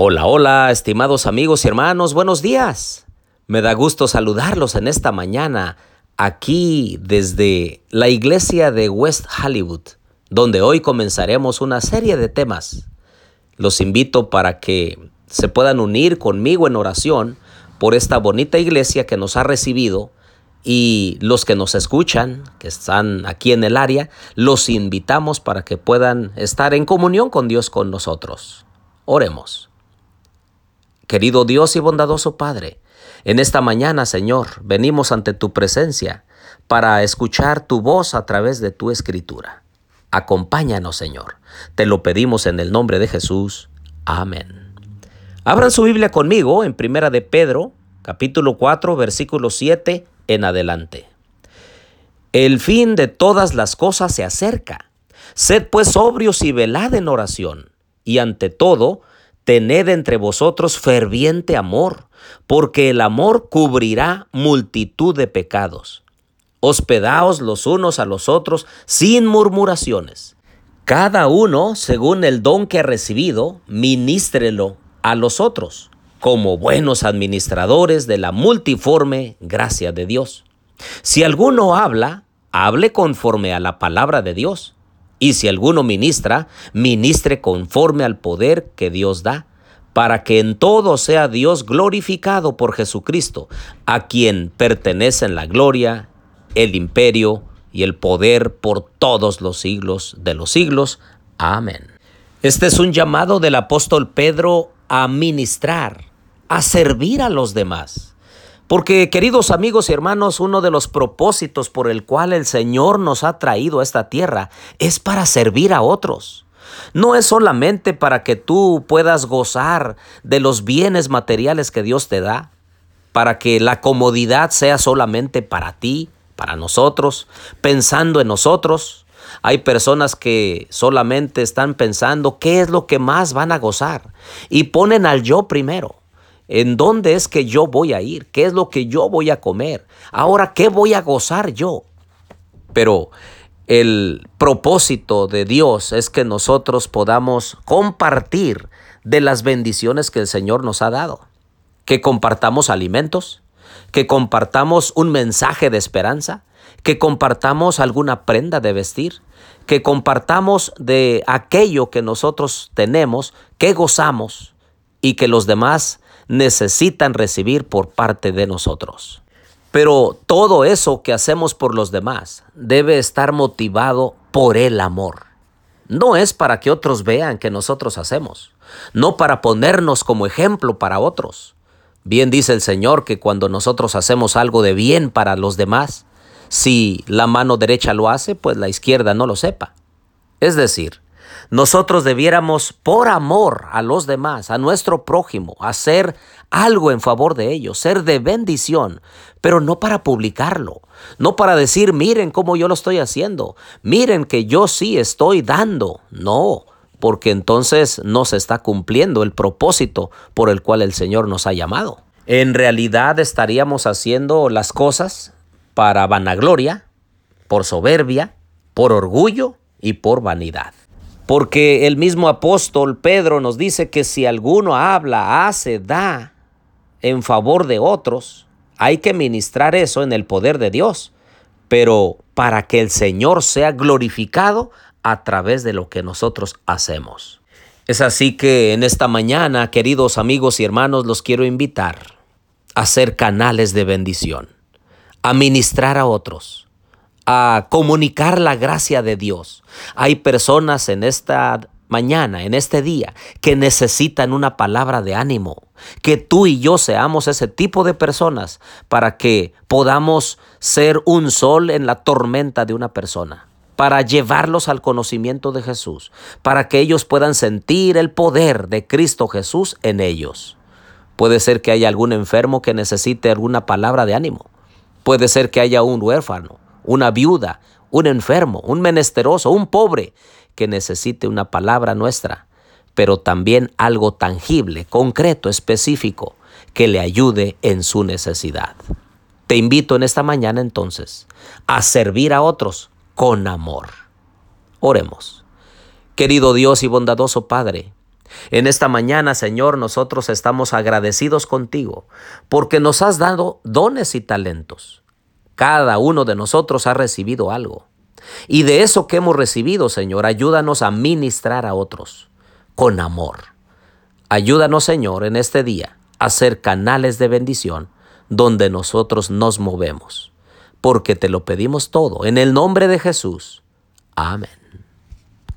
Hola, hola, estimados amigos y hermanos, buenos días. Me da gusto saludarlos en esta mañana aquí desde la iglesia de West Hollywood, donde hoy comenzaremos una serie de temas. Los invito para que se puedan unir conmigo en oración por esta bonita iglesia que nos ha recibido y los que nos escuchan, que están aquí en el área, los invitamos para que puedan estar en comunión con Dios con nosotros. Oremos. Querido Dios y bondadoso Padre, en esta mañana, Señor, venimos ante tu presencia para escuchar tu voz a través de tu escritura. Acompáñanos, Señor. Te lo pedimos en el nombre de Jesús. Amén. Abran su Biblia conmigo en Primera de Pedro, capítulo 4, versículo 7 en adelante. El fin de todas las cosas se acerca. Sed pues sobrios y velad en oración, y ante todo, tened entre vosotros ferviente amor, porque el amor cubrirá multitud de pecados. Hospedaos los unos a los otros sin murmuraciones. Cada uno, según el don que ha recibido, ministrelo a los otros, como buenos administradores de la multiforme gracia de Dios. Si alguno habla, hable conforme a la palabra de Dios y si alguno ministra, ministre conforme al poder que Dios da, para que en todo sea Dios glorificado por Jesucristo, a quien pertenecen la gloria, el imperio y el poder por todos los siglos de los siglos. Amén. Este es un llamado del apóstol Pedro a ministrar, a servir a los demás. Porque, queridos amigos y hermanos, uno de los propósitos por el cual el Señor nos ha traído a esta tierra es para servir a otros. No es solamente para que tú puedas gozar de los bienes materiales que Dios te da, para que la comodidad sea solamente para ti, para nosotros, pensando en nosotros. Hay personas que solamente están pensando qué es lo que más van a gozar y ponen al yo primero. ¿En dónde es que yo voy a ir? ¿Qué es lo que yo voy a comer? Ahora, ¿qué voy a gozar yo? Pero el propósito de Dios es que nosotros podamos compartir de las bendiciones que el Señor nos ha dado. Que compartamos alimentos, que compartamos un mensaje de esperanza, que compartamos alguna prenda de vestir, que compartamos de aquello que nosotros tenemos, que gozamos y que los demás necesitan recibir por parte de nosotros. Pero todo eso que hacemos por los demás debe estar motivado por el amor. No es para que otros vean que nosotros hacemos, no para ponernos como ejemplo para otros. Bien dice el Señor que cuando nosotros hacemos algo de bien para los demás, si la mano derecha lo hace, pues la izquierda no lo sepa. Es decir, nosotros debiéramos, por amor a los demás, a nuestro prójimo, hacer algo en favor de ellos, ser de bendición, pero no para publicarlo, no para decir, miren cómo yo lo estoy haciendo, miren que yo sí estoy dando, no, porque entonces no se está cumpliendo el propósito por el cual el Señor nos ha llamado. En realidad estaríamos haciendo las cosas para vanagloria, por soberbia, por orgullo y por vanidad. Porque el mismo apóstol Pedro nos dice que si alguno habla, hace, da en favor de otros, hay que ministrar eso en el poder de Dios, pero para que el Señor sea glorificado a través de lo que nosotros hacemos. Es así que en esta mañana, queridos amigos y hermanos, los quiero invitar a ser canales de bendición, a ministrar a otros, a comunicar la gracia de Dios. Hay personas en esta mañana, en este día, que necesitan una palabra de ánimo. Que tú y yo seamos ese tipo de personas para que podamos ser un sol en la tormenta de una persona para llevarlos al conocimiento de Jesús, para que ellos puedan sentir el poder de Cristo Jesús en ellos. Puede ser que haya algún enfermo que necesite alguna palabra de ánimo. Puede ser que haya un huérfano una viuda, un enfermo, un menesteroso, un pobre que necesite una palabra nuestra, pero también algo tangible, concreto, específico, que le ayude en su necesidad. Te invito en esta mañana entonces a servir a otros con amor. Oremos. Querido Dios y bondadoso Padre, En esta mañana, Señor, nosotros estamos agradecidos contigo porque nos has dado dones y talentos. Cada uno de nosotros ha recibido algo. Y de eso que hemos recibido, Señor, ayúdanos a ministrar a otros con amor. Ayúdanos, Señor, en este día a ser canales de bendición donde nosotros nos movemos, porque te lo pedimos todo en el nombre de Jesús. Amén.